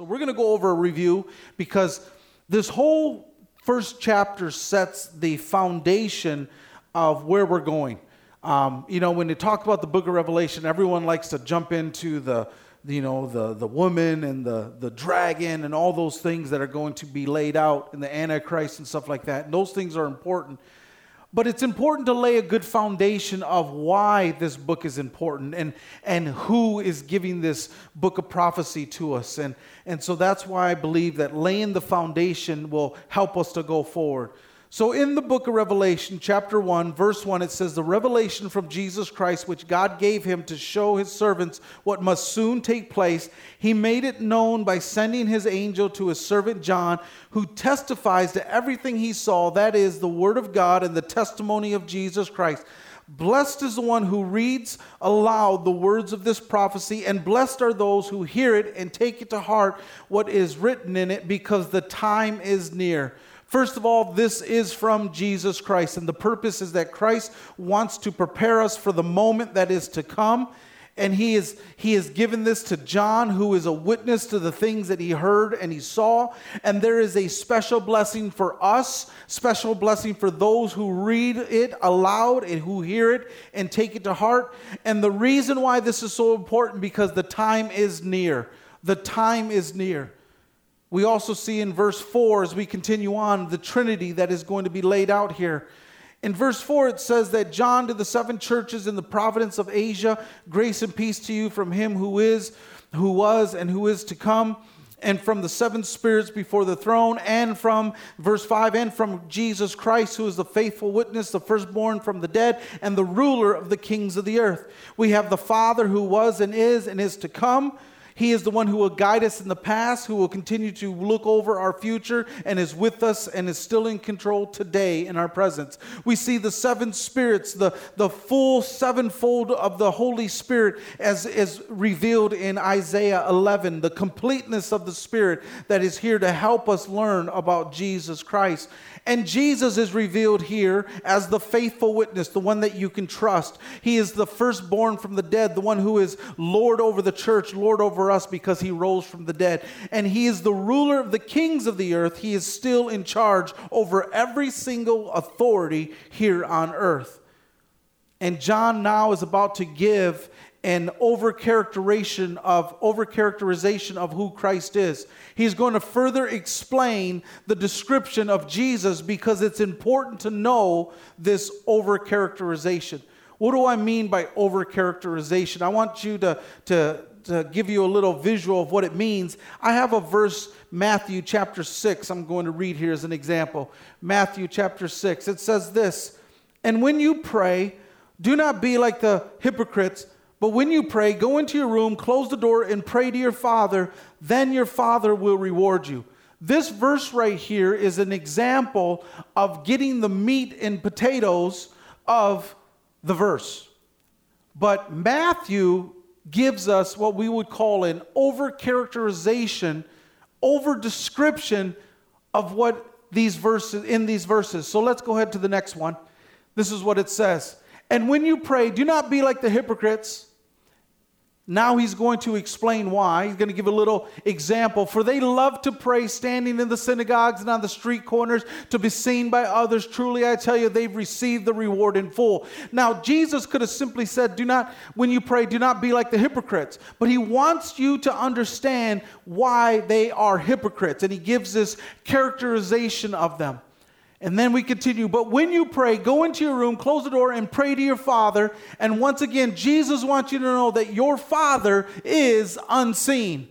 So we're going to go over a review because this whole first chapter sets the foundation of where we're going. Um, you know, when they talk about the book of Revelation, everyone likes to jump into the, you know, the, the woman and the, the dragon and all those things that are going to be laid out in the Antichrist and stuff like that. And those things are important. But it's important to lay a good foundation of why this book is important and, and who is giving this book of prophecy to us. And, and so that's why I believe that laying the foundation will help us to go forward. So, in the book of Revelation, chapter 1, verse 1, it says, The revelation from Jesus Christ, which God gave him to show his servants what must soon take place, he made it known by sending his angel to his servant John, who testifies to everything he saw, that is, the word of God and the testimony of Jesus Christ. Blessed is the one who reads aloud the words of this prophecy, and blessed are those who hear it and take it to heart what is written in it, because the time is near. First of all, this is from Jesus Christ, and the purpose is that Christ wants to prepare us for the moment that is to come. And he is he has given this to John, who is a witness to the things that he heard and he saw. And there is a special blessing for us, special blessing for those who read it aloud and who hear it and take it to heart. And the reason why this is so important because the time is near. The time is near. We also see in verse 4, as we continue on, the Trinity that is going to be laid out here. In verse 4, it says that John to the seven churches in the province of Asia, grace and peace to you from him who is, who was, and who is to come, and from the seven spirits before the throne, and from verse 5, and from Jesus Christ, who is the faithful witness, the firstborn from the dead, and the ruler of the kings of the earth. We have the Father who was and is and is to come he is the one who will guide us in the past, who will continue to look over our future, and is with us and is still in control today in our presence. We see the seven spirits, the, the full sevenfold of the Holy Spirit, as is revealed in Isaiah 11, the completeness of the Spirit that is here to help us learn about Jesus Christ. And Jesus is revealed here as the faithful witness, the one that you can trust. He is the firstborn from the dead, the one who is Lord over the church, Lord over us because he rose from the dead. And he is the ruler of the kings of the earth. He is still in charge over every single authority here on earth. And John now is about to give an overcharacterization of overcharacterization of who Christ is. He's going to further explain the description of Jesus because it's important to know this overcharacterization. What do I mean by overcharacterization? I want you to, to, to give you a little visual of what it means. I have a verse, Matthew chapter 6, I'm going to read here as an example. Matthew chapter 6, it says this And when you pray, do not be like the hypocrites but when you pray, go into your room, close the door, and pray to your Father. Then your Father will reward you. This verse right here is an example of getting the meat and potatoes of the verse. But Matthew gives us what we would call an over characterization, over description of what these verses in these verses. So let's go ahead to the next one. This is what it says. And when you pray, do not be like the hypocrites now he's going to explain why. He's going to give a little example. For they love to pray standing in the synagogues and on the street corners to be seen by others. Truly, I tell you, they've received the reward in full. Now, Jesus could have simply said, Do not, when you pray, do not be like the hypocrites. But he wants you to understand why they are hypocrites. And he gives this characterization of them. And then we continue. But when you pray, go into your room, close the door, and pray to your Father. And once again, Jesus wants you to know that your Father is unseen.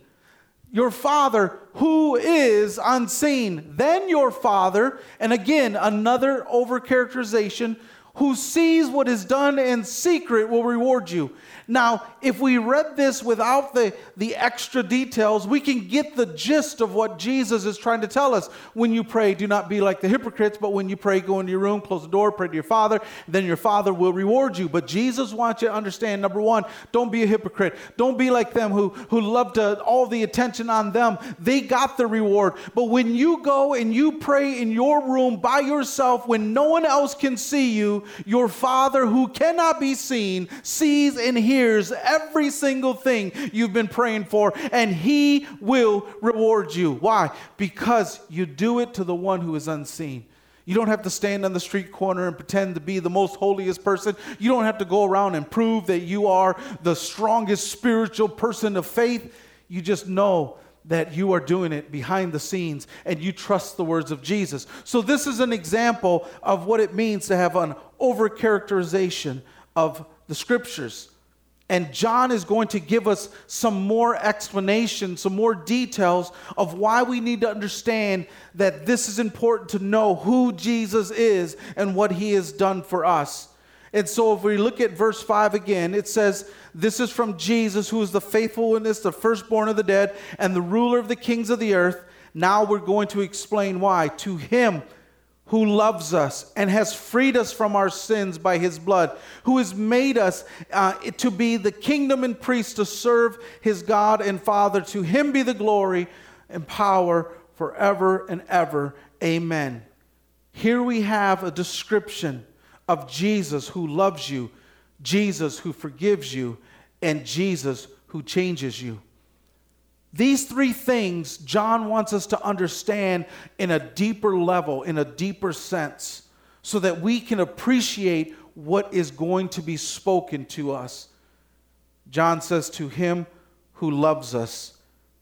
Your Father who is unseen. Then your Father, and again, another overcharacterization, who sees what is done in secret will reward you. Now, if we read this without the, the extra details, we can get the gist of what Jesus is trying to tell us. When you pray, do not be like the hypocrites, but when you pray, go into your room, close the door, pray to your Father, then your Father will reward you. But Jesus wants you to understand number one, don't be a hypocrite. Don't be like them who, who love to all the attention on them. They got the reward. But when you go and you pray in your room by yourself, when no one else can see you, your Father who cannot be seen sees and hears every single thing you've been praying for, and He will reward you. Why? Because you do it to the one who is unseen. You don't have to stand on the street corner and pretend to be the most holiest person. You don't have to go around and prove that you are the strongest spiritual person of faith. You just know that you are doing it behind the scenes and you trust the words of Jesus. So, this is an example of what it means to have an overcharacterization of the scriptures. And John is going to give us some more explanation, some more details of why we need to understand that this is important to know who Jesus is and what he has done for us. And so, if we look at verse 5 again, it says, this is from Jesus, who is the faithful witness, the firstborn of the dead, and the ruler of the kings of the earth. Now we're going to explain why. To him who loves us and has freed us from our sins by his blood, who has made us uh, to be the kingdom and priest to serve his God and Father. To him be the glory and power forever and ever. Amen. Here we have a description of Jesus who loves you Jesus who forgives you, and Jesus who changes you. These three things John wants us to understand in a deeper level, in a deeper sense, so that we can appreciate what is going to be spoken to us. John says, To him who loves us.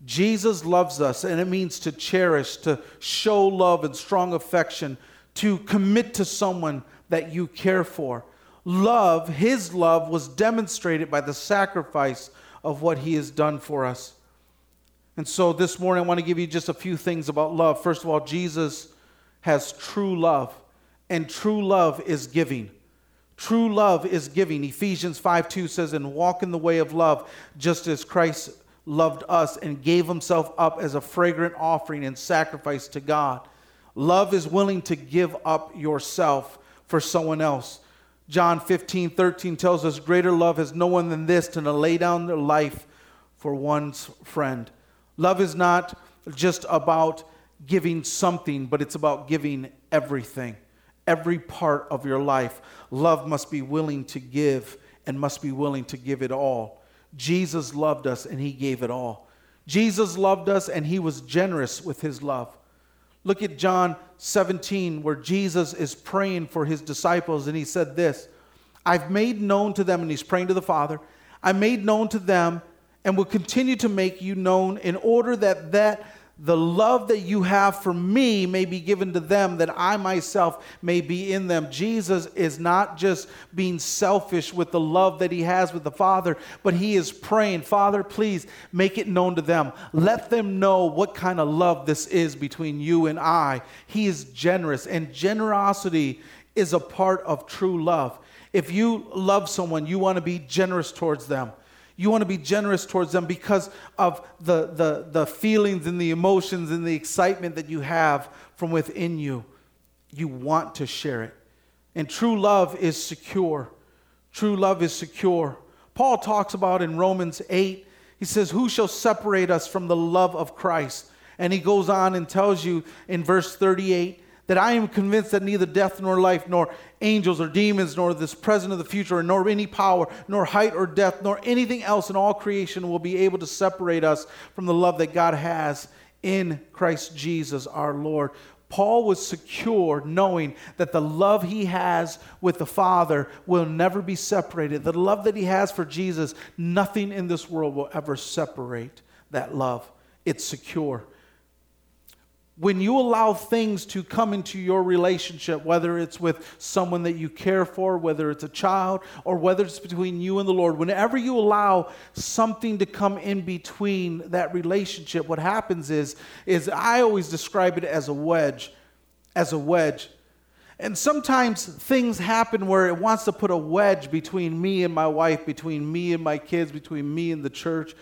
Jesus loves us, and it means to cherish, to show love and strong affection, to commit to someone that you care for love, his love, was demonstrated by the sacrifice of what he has done for us. And so this morning, I want to give you just a few things about love. First of all, Jesus has true love, and true love is giving. True love is giving. Ephesians 5 2 says, And walk in the way of love, just as Christ loved us and gave himself up as a fragrant offering and sacrifice to God. Love is willing to give up yourself for someone else. John 15, 13 tells us, Greater love has no one than this, to lay down their life for one's friend. Love is not just about giving something, but it's about giving everything, every part of your life. Love must be willing to give and must be willing to give it all. Jesus loved us and he gave it all. Jesus loved us and he was generous with his love. Look at John 17, where Jesus is praying for his disciples, and he said this I've made known to them, and he's praying to the Father, I made known to them and will continue to make you known in order that that the love that you have for me may be given to them, that I myself may be in them. Jesus is not just being selfish with the love that he has with the Father, but he is praying, Father, please make it known to them. Let them know what kind of love this is between you and I. He is generous, and generosity is a part of true love. If you love someone, you want to be generous towards them. You want to be generous towards them because of the, the, the feelings and the emotions and the excitement that you have from within you. You want to share it. And true love is secure. True love is secure. Paul talks about in Romans 8, he says, Who shall separate us from the love of Christ? And he goes on and tells you in verse 38 that I am convinced that neither death nor life, nor angels or demons, nor this present or the future, nor any power, nor height or depth, nor anything else in all creation will be able to separate us from the love that God has in Christ Jesus our Lord. Paul was secure knowing that the love he has with the Father will never be separated. The love that he has for Jesus, nothing in this world will ever separate that love. It's secure when you allow things to come into your relationship, whether it's with someone that you care for, whether it's a child, or whether it's between you and the Lord, whenever you allow something to come in between that relationship, what happens is, is I always describe it as a wedge, as a wedge. And sometimes things happen where it wants to put a wedge between me and my wife, between me and my kids, between me and the church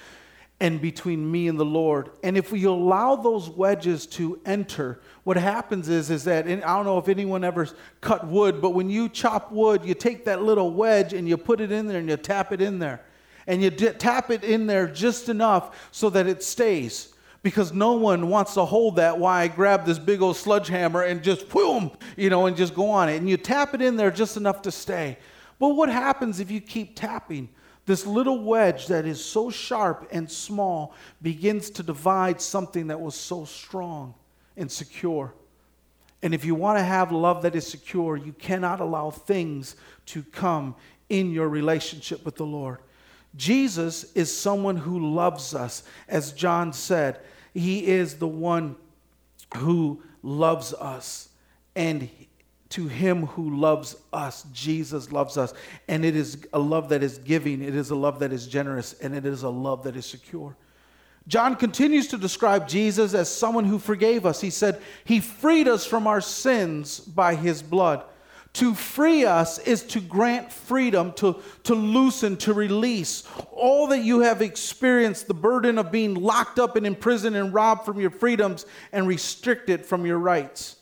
and between me and the Lord. And if we allow those wedges to enter, what happens is, is that, and I don't know if anyone ever cut wood, but when you chop wood, you take that little wedge and you put it in there and you tap it in there. And you d- tap it in there just enough so that it stays. Because no one wants to hold that Why I grab this big old sledgehammer and just boom, you know, and just go on it. And you tap it in there just enough to stay. But what happens if you keep tapping? This little wedge that is so sharp and small begins to divide something that was so strong and secure. And if you want to have love that is secure, you cannot allow things to come in your relationship with the Lord. Jesus is someone who loves us. As John said, he is the one who loves us. And to him who loves us. Jesus loves us. And it is a love that is giving, it is a love that is generous, and it is a love that is secure. John continues to describe Jesus as someone who forgave us. He said, He freed us from our sins by His blood. To free us is to grant freedom, to, to loosen, to release. All that you have experienced, the burden of being locked up and imprisoned and robbed from your freedoms and restricted from your rights.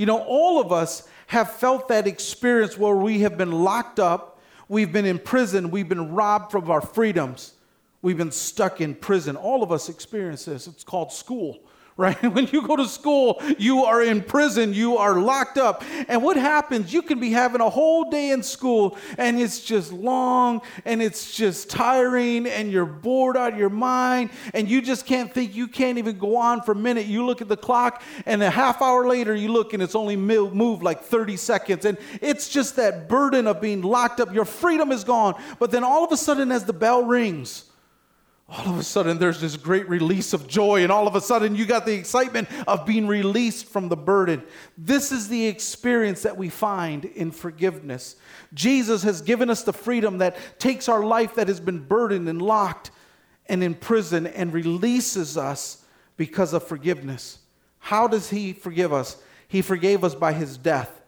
You know, all of us have felt that experience where we have been locked up, we've been in prison, we've been robbed from our freedoms, we've been stuck in prison. All of us experience this. It's called school right? When you go to school, you are in prison, you are locked up. And what happens? You can be having a whole day in school and it's just long and it's just tiring and you're bored out of your mind and you just can't think, you can't even go on for a minute. You look at the clock and a half hour later you look and it's only moved like 30 seconds. And it's just that burden of being locked up. Your freedom is gone. But then all of a sudden, as the bell rings, all of a sudden there's this great release of joy, and all of a sudden you got the excitement of being released from the burden. This is the experience that we find in forgiveness. Jesus has given us the freedom that takes our life that has been burdened and locked and in prison and releases us because of forgiveness. How does He forgive us? He forgave us by His death.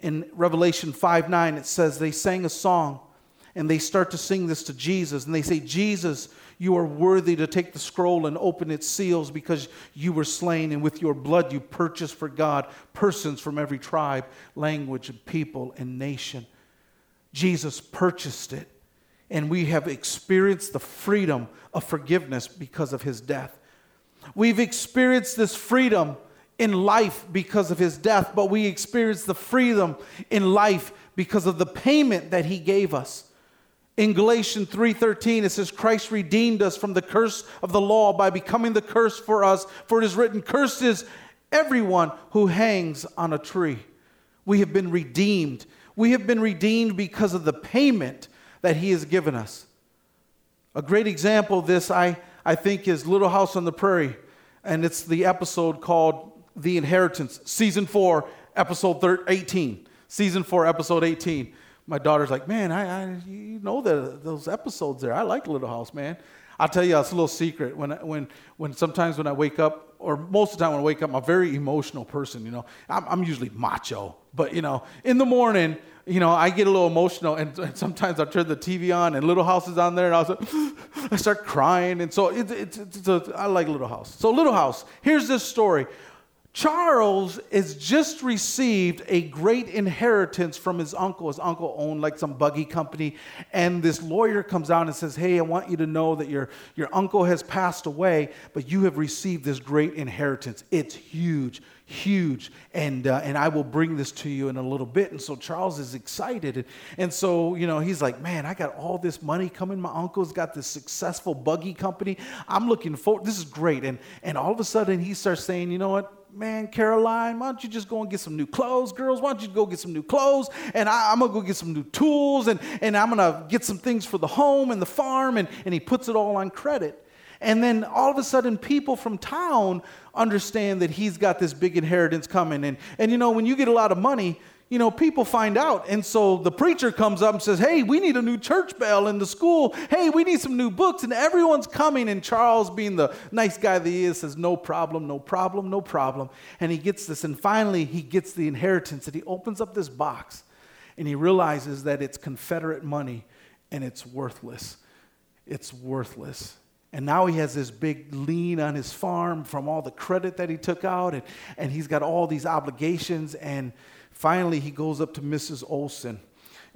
In Revelation 5 9, it says they sang a song and they start to sing this to Jesus, and they say, Jesus, you are worthy to take the scroll and open its seals because you were slain, and with your blood you purchased for God persons from every tribe, language, and people and nation. Jesus purchased it, and we have experienced the freedom of forgiveness because of his death. We've experienced this freedom in life because of his death, but we experience the freedom in life because of the payment that he gave us. In Galatians 3:13 it says Christ redeemed us from the curse of the law by becoming the curse for us for it is written cursed is everyone who hangs on a tree. We have been redeemed. We have been redeemed because of the payment that he has given us. A great example of this I I think is Little House on the Prairie and it's the episode called The Inheritance, season 4, episode 18. Season 4, episode 18 my daughter's like, man, I, I you know the, those episodes there. I like Little House, man. I'll tell you, it's a little secret. When, when, when sometimes when I wake up, or most of the time when I wake up, I'm a very emotional person. You know, I'm, I'm usually macho, but you know, in the morning, you know, I get a little emotional, and, and sometimes I turn the TV on, and Little House is on there, and I like, I start crying, and so it, it, it's, it's a, I like Little House. So Little House, here's this story. Charles has just received a great inheritance from his uncle. His uncle owned like some buggy company. And this lawyer comes out and says, Hey, I want you to know that your, your uncle has passed away, but you have received this great inheritance. It's huge, huge. And, uh, and I will bring this to you in a little bit. And so Charles is excited. And, and so, you know, he's like, Man, I got all this money coming. My uncle's got this successful buggy company. I'm looking forward. This is great. And, and all of a sudden, he starts saying, You know what? Man, Caroline, why don't you just go and get some new clothes? Girls, why don't you go get some new clothes? And I, am going to go get some new tools and, and I'm going to get some things for the home and the farm. And, and he puts it all on credit. And then all of a sudden, people from town understand that he's got this big inheritance coming. And, and you know, when you get a lot of money, you know, people find out. And so the preacher comes up and says, Hey, we need a new church bell in the school. Hey, we need some new books. And everyone's coming. And Charles, being the nice guy that he is, says, No problem, no problem, no problem. And he gets this. And finally, he gets the inheritance. And he opens up this box and he realizes that it's Confederate money and it's worthless. It's worthless. And now he has this big lien on his farm from all the credit that he took out. And, and he's got all these obligations. And Finally, he goes up to Mrs. Oleson.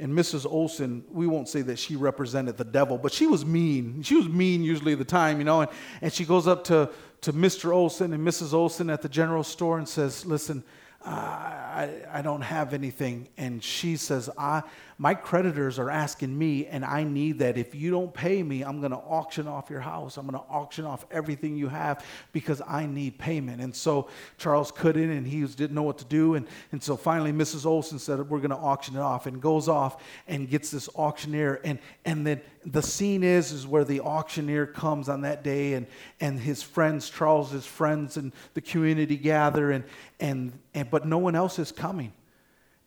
And Mrs. Oleson, we won't say that she represented the devil, but she was mean. She was mean usually at the time, you know. And, and she goes up to, to Mr. Oleson and Mrs. Oleson at the general store and says, Listen, I, I don't have anything. And she says, I, my creditors are asking me, and I need that. If you don't pay me, I'm going to auction off your house. I'm going to auction off everything you have because I need payment. And so Charles couldn't, and he didn't know what to do. And, and so finally, Mrs. Oleson said, We're going to auction it off, and goes off and gets this auctioneer. And, and then the scene is, is where the auctioneer comes on that day, and, and his friends, Charles's friends, and the community gather, and, and, and but no one else is coming.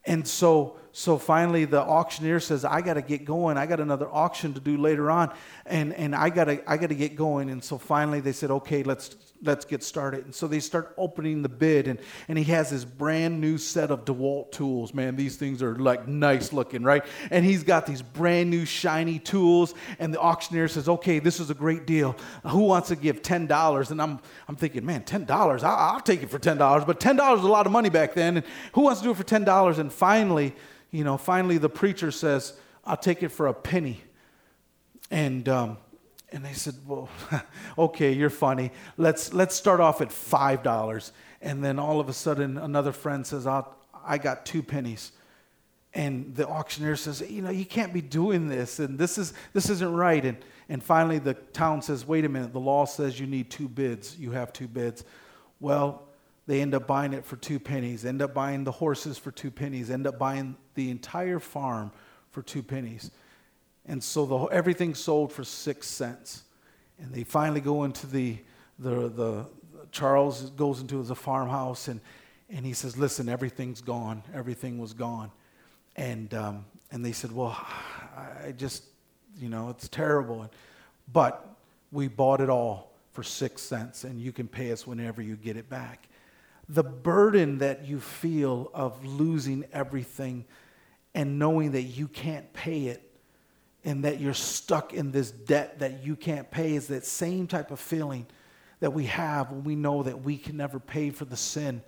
And so, so finally, the auctioneer says, "I got to get going. I got another auction to do later on, and and I got to I got to get going." And so finally, they said, "Okay, let's let's get started. And so they start opening the bid, and, and he has this brand new set of DeWalt tools. Man, these things are like nice looking, right? And he's got these brand new shiny tools, and the auctioneer says, Okay, this is a great deal. Who wants to give $10? And I'm, I'm thinking, Man, $10? I'll, I'll take it for $10. But $10 is a lot of money back then. And who wants to do it for $10? And finally, you know, finally the preacher says, I'll take it for a penny. And, um, and they said, Well, okay, you're funny. Let's, let's start off at $5. And then all of a sudden, another friend says, I got two pennies. And the auctioneer says, You know, you can't be doing this. And this, is, this isn't right. And, and finally, the town says, Wait a minute. The law says you need two bids. You have two bids. Well, they end up buying it for two pennies, end up buying the horses for two pennies, end up buying the entire farm for two pennies. And so the, everything sold for six cents. And they finally go into the, the, the Charles goes into the farmhouse and, and he says, listen, everything's gone. Everything was gone. And, um, and they said, well, I just, you know, it's terrible. But we bought it all for six cents and you can pay us whenever you get it back. The burden that you feel of losing everything and knowing that you can't pay it and that you're stuck in this debt that you can't pay is that same type of feeling that we have when we know that we can never pay for the sin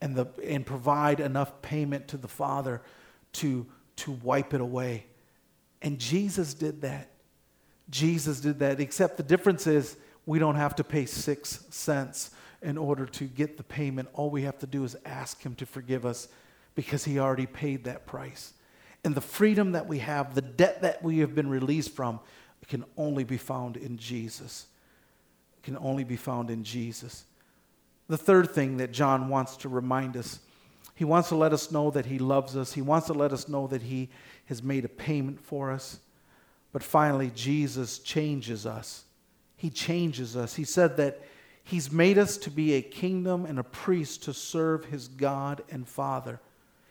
and, the, and provide enough payment to the Father to, to wipe it away. And Jesus did that. Jesus did that, except the difference is we don't have to pay six cents in order to get the payment. All we have to do is ask Him to forgive us because He already paid that price. And the freedom that we have, the debt that we have been released from, can only be found in Jesus. It can only be found in Jesus. The third thing that John wants to remind us, he wants to let us know that he loves us. He wants to let us know that he has made a payment for us. But finally, Jesus changes us. He changes us. He said that he's made us to be a kingdom and a priest to serve his God and Father.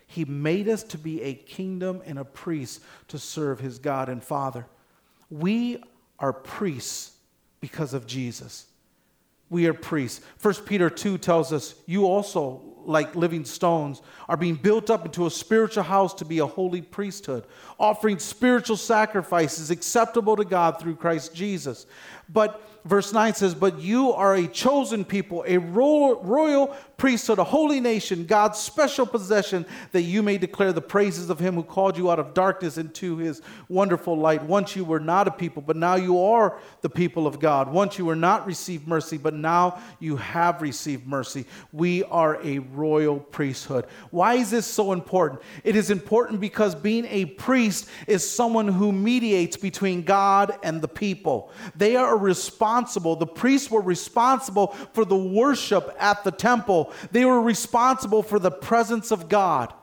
He made us to be a kingdom and a priest to serve his God and Father. We are priests because of Jesus. We are priests. 1 Peter 2 tells us, You also, like living stones, are being built up into a spiritual house to be a holy priesthood, offering spiritual sacrifices acceptable to God through Christ Jesus. But verse 9 says, But you are a chosen people, a royal priesthood, a holy nation, God's special possession, that you may declare the praises of him who called you out of darkness into his wonderful light. Once you were not a people, but now you are the people of God. Once you were not received mercy, but now you have received mercy. We are a royal priesthood. Why is this so important? It is important because being a priest is someone who mediates between God and the people. They are responsible, the priests were responsible for the worship at the temple, they were responsible for the presence of God.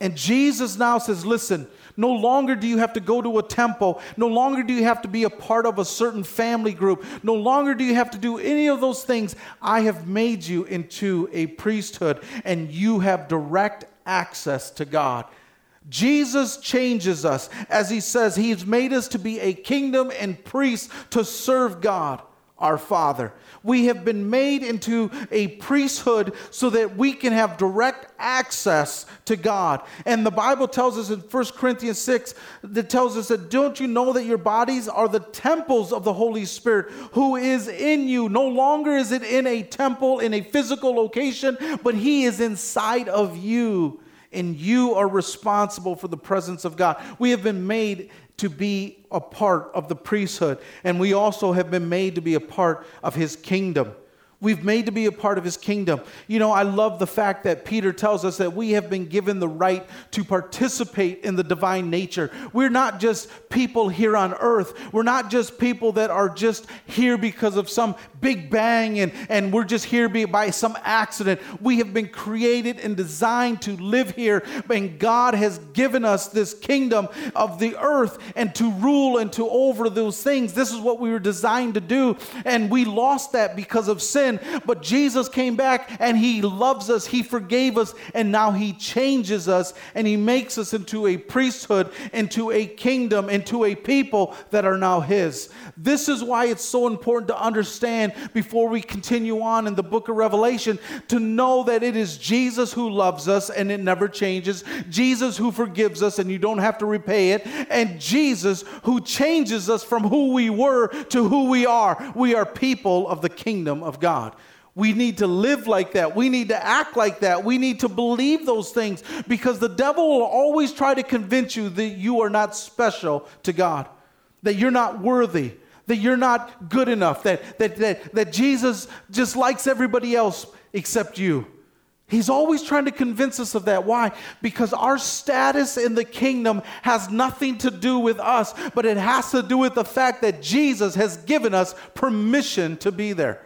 And Jesus now says, Listen, no longer do you have to go to a temple. No longer do you have to be a part of a certain family group. No longer do you have to do any of those things. I have made you into a priesthood, and you have direct access to God. Jesus changes us as he says he's made us to be a kingdom and priests to serve God our Father. We have been made into a priesthood so that we can have direct access to God. And the Bible tells us in 1 Corinthians 6 that tells us that don't you know that your bodies are the temples of the Holy Spirit who is in you? No longer is it in a temple in a physical location, but he is inside of you and you are responsible for the presence of God. We have been made to be a part of the priesthood, and we also have been made to be a part of his kingdom. We've made to be a part of his kingdom. You know, I love the fact that Peter tells us that we have been given the right to participate in the divine nature. We're not just people here on earth. We're not just people that are just here because of some big bang and, and we're just here by some accident. We have been created and designed to live here, and God has given us this kingdom of the earth and to rule and to over those things. This is what we were designed to do, and we lost that because of sin sin, but Jesus came back and he loves us, he forgave us, and now he changes us and he makes us into a priesthood, into a kingdom, into a people that are now his. This is why it's so important to understand before we continue on in the book of Revelation to know that it is Jesus who loves us and it never changes, Jesus who forgives us and you don't have to repay it, and Jesus who changes us from who we were to who we are. We are people of the kingdom of God. God. We need to live like that. We need to act like that. We need to believe those things because the devil will always try to convince you that you are not special to God, that you're not worthy, that you're not good enough, that, that, that, that Jesus just likes everybody else except you. He's always trying to convince us of that. Why? Because our status in the kingdom has nothing to do with us, but it has to do with the fact that Jesus has given us permission to be there.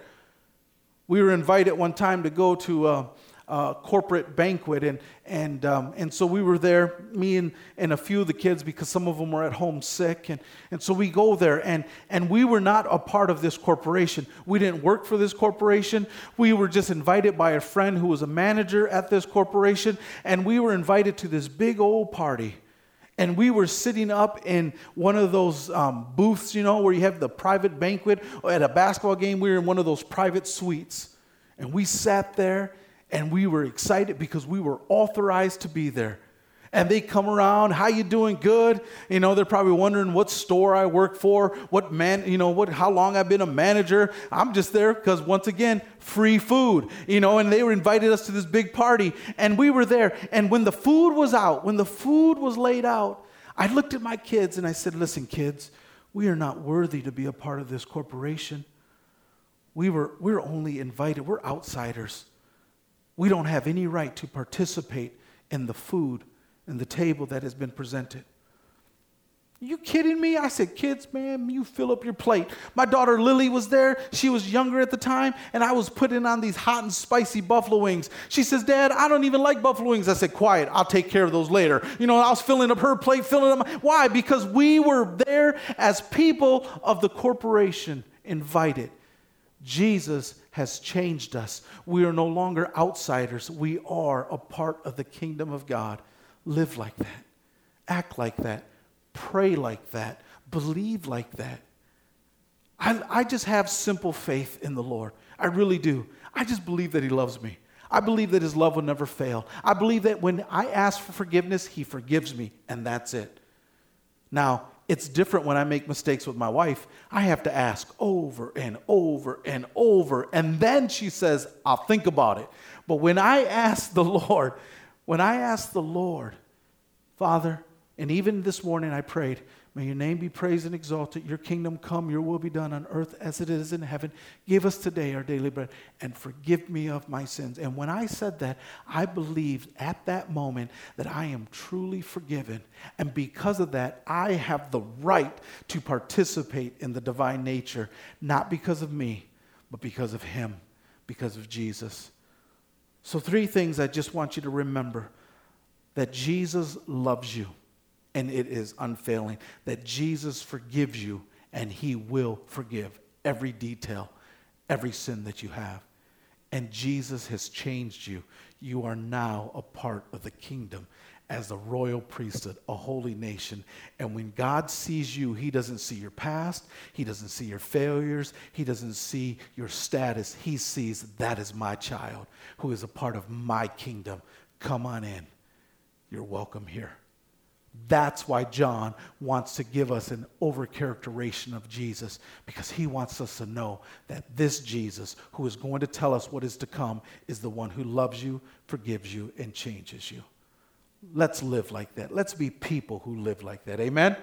We were invited one time to go to a, a corporate banquet, and, and, um, and so we were there, me and, and a few of the kids, because some of them were at home sick. And, and so we go there, and, and we were not a part of this corporation. We didn't work for this corporation. We were just invited by a friend who was a manager at this corporation, and we were invited to this big old party and we were sitting up in one of those um, booths, you know, where you have the private banquet. At a basketball game, we were in one of those private suites. And we sat there and we were excited because we were authorized to be there and they come around how you doing? Good. You know they're probably wondering what store i work for what man you know what how long i've been a manager. I'm just there because once again free food you know and they were invited us to this big party and we were there. And when the food was out when the food was laid out i looked at my kids and i said listen kids we are not worthy to be a part of this corporation. We were we're only invited we're outsiders. We don't have any right to participate in the food and the table that has been presented. You kidding me? I said, kids, man, you fill up your plate. My daughter Lily was there. She was younger at the time, and I was putting on these hot and spicy buffalo wings. She says, Dad, I don't even like buffalo wings. I said, quiet, I'll take care of those later. You know, I was filling up her plate, filling up. My... Why? Because we were there as people of the corporation invited. Jesus has changed us. We are no longer outsiders, we are a part of the kingdom of God. Live like that. Act like that. Pray like that. Believe like that. I, I just have simple faith in the Lord. I really do. I just believe that He loves me. I believe that His love will never fail. I believe that when I ask for forgiveness, He forgives me, and that's it. Now, it's different when I make mistakes with my wife. I have to ask over and over and over, and then she says, I'll think about it. But when I ask the Lord, when I asked the Lord, Father, and even this morning I prayed, may your name be praised and exalted, your kingdom come, your will be done on earth as it is in heaven. Give us today our daily bread and forgive me of my sins. And when I said that, I believed at that moment that I am truly forgiven. And because of that, I have the right to participate in the divine nature, not because of me, but because of Him, because of Jesus. So, three things I just want you to remember that Jesus loves you, and it is unfailing, that Jesus forgives you, and he will forgive every detail, every sin that you have. And Jesus has changed you. You are now a part of the kingdom as a royal priesthood, a holy nation. And when God sees you, He doesn't see your past, He doesn't see your failures, He doesn't see your status. He sees that is my child who is a part of my kingdom. Come on in. You're welcome here. That's why John wants to give us an overcharacterization of Jesus because he wants us to know that this Jesus, who is going to tell us what is to come, is the one who loves you, forgives you, and changes you. Let's live like that. Let's be people who live like that. Amen?